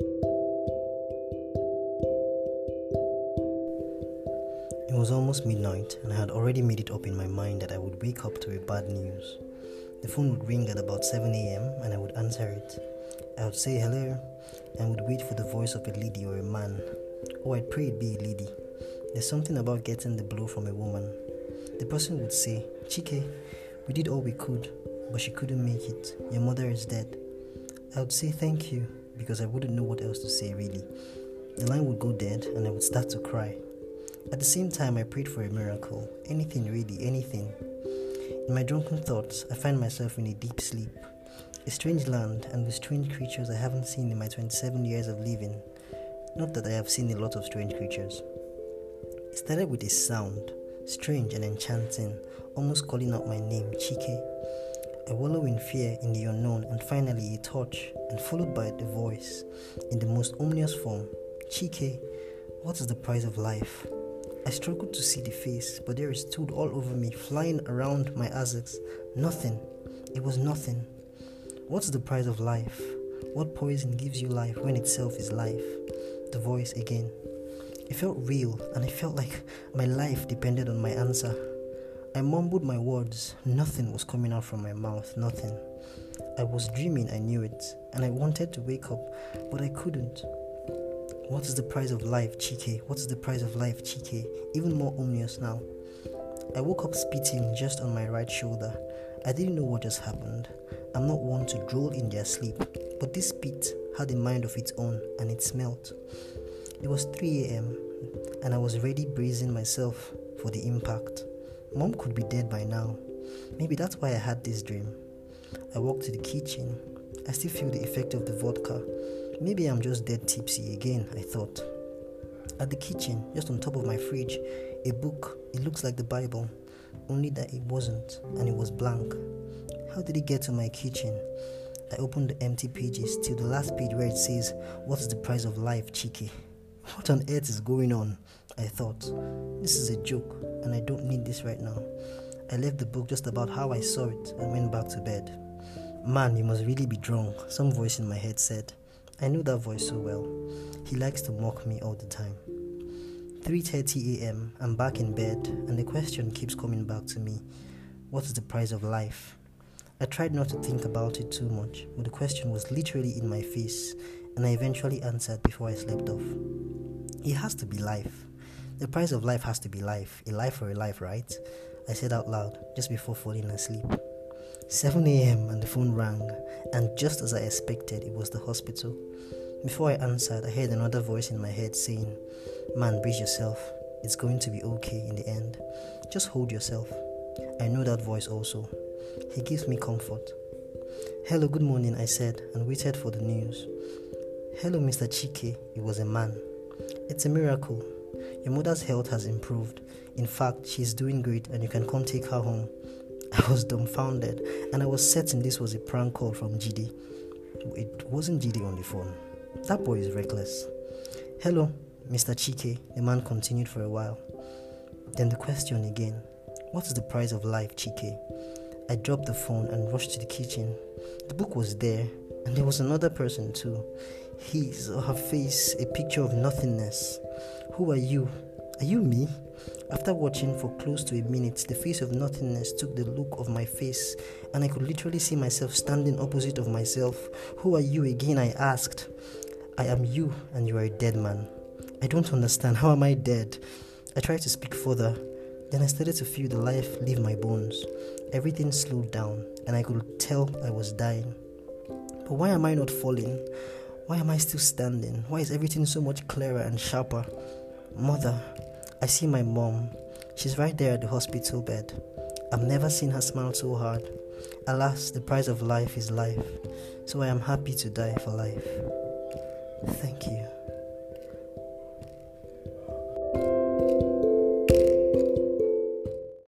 It was almost midnight, and I had already made it up in my mind that I would wake up to a bad news. The phone would ring at about 7 a.m., and I would answer it. I would say hello, and would wait for the voice of a lady or a man. Oh, or I'd pray it be a lady. There's something about getting the blow from a woman. The person would say, Chike, we did all we could, but she couldn't make it. Your mother is dead. I would say thank you, because I wouldn't know what else to say really. The line would go dead, and I would start to cry. At the same time, I prayed for a miracle. Anything, really, anything. In my drunken thoughts, I find myself in a deep sleep. A strange land and with strange creatures I haven't seen in my 27 years of living. Not that I have seen a lot of strange creatures. It started with a sound, strange and enchanting, almost calling out my name, Chike. I wallow in fear in the unknown, and finally a touch, and followed by the voice, in the most ominous form Chike, what is the price of life? I struggled to see the face, but there it stood all over me, flying around my assets. Nothing. It was nothing. What's the price of life? What poison gives you life when itself is life? The voice again. It felt real, and I felt like my life depended on my answer. I mumbled my words. Nothing was coming out from my mouth. Nothing. I was dreaming, I knew it, and I wanted to wake up, but I couldn't. What is the price of life, Chike? What is the price of life, Chike? Even more ominous now. I woke up spitting just on my right shoulder. I didn't know what just happened. I'm not one to drool in their sleep, but this spit had a mind of its own and it smelt. It was 3 a.m., and I was ready bracing myself for the impact. Mom could be dead by now. Maybe that's why I had this dream. I walked to the kitchen. I still feel the effect of the vodka Maybe I'm just dead tipsy again, I thought. At the kitchen, just on top of my fridge, a book. It looks like the Bible, only that it wasn't, and it was blank. How did it get to my kitchen? I opened the empty pages till the last page where it says, What's the price of life, Chike? What on earth is going on? I thought. This is a joke, and I don't need this right now. I left the book just about how I saw it and went back to bed. Man, you must really be drunk, some voice in my head said. I knew that voice so well. He likes to mock me all the time. 3:30 a.m. I'm back in bed and the question keeps coming back to me. What is the price of life? I tried not to think about it too much, but the question was literally in my face and I eventually answered before I slept off. It has to be life. The price of life has to be life. A life for a life, right? I said out loud just before falling asleep. 7 a.m. and the phone rang, and just as I expected, it was the hospital. Before I answered, I heard another voice in my head saying, Man, brace yourself. It's going to be okay in the end. Just hold yourself. I know that voice also. He gives me comfort. Hello, good morning, I said, and waited for the news. Hello, Mr. Chike. It was a man. It's a miracle. Your mother's health has improved. In fact, she's doing great, and you can come take her home. I was dumbfounded and I was certain this was a prank call from GD. It wasn't GD on the phone. That boy is reckless. Hello, Mr. Chike, the man continued for a while. Then the question again What is the price of life, Chike? I dropped the phone and rushed to the kitchen. The book was there, and there was another person too. His or her face, a picture of nothingness. Who are you? Are you me? After watching for close to a minute, the face of nothingness took the look of my face, and I could literally see myself standing opposite of myself. Who are you again? I asked. I am you, and you are a dead man. I don't understand. How am I dead? I tried to speak further. Then I started to feel the life leave my bones. Everything slowed down, and I could tell I was dying. But why am I not falling? Why am I still standing? Why is everything so much clearer and sharper? Mother, I see my mom. She's right there at the hospital bed. I've never seen her smile so hard. Alas, the price of life is life, so I am happy to die for life. Thank you.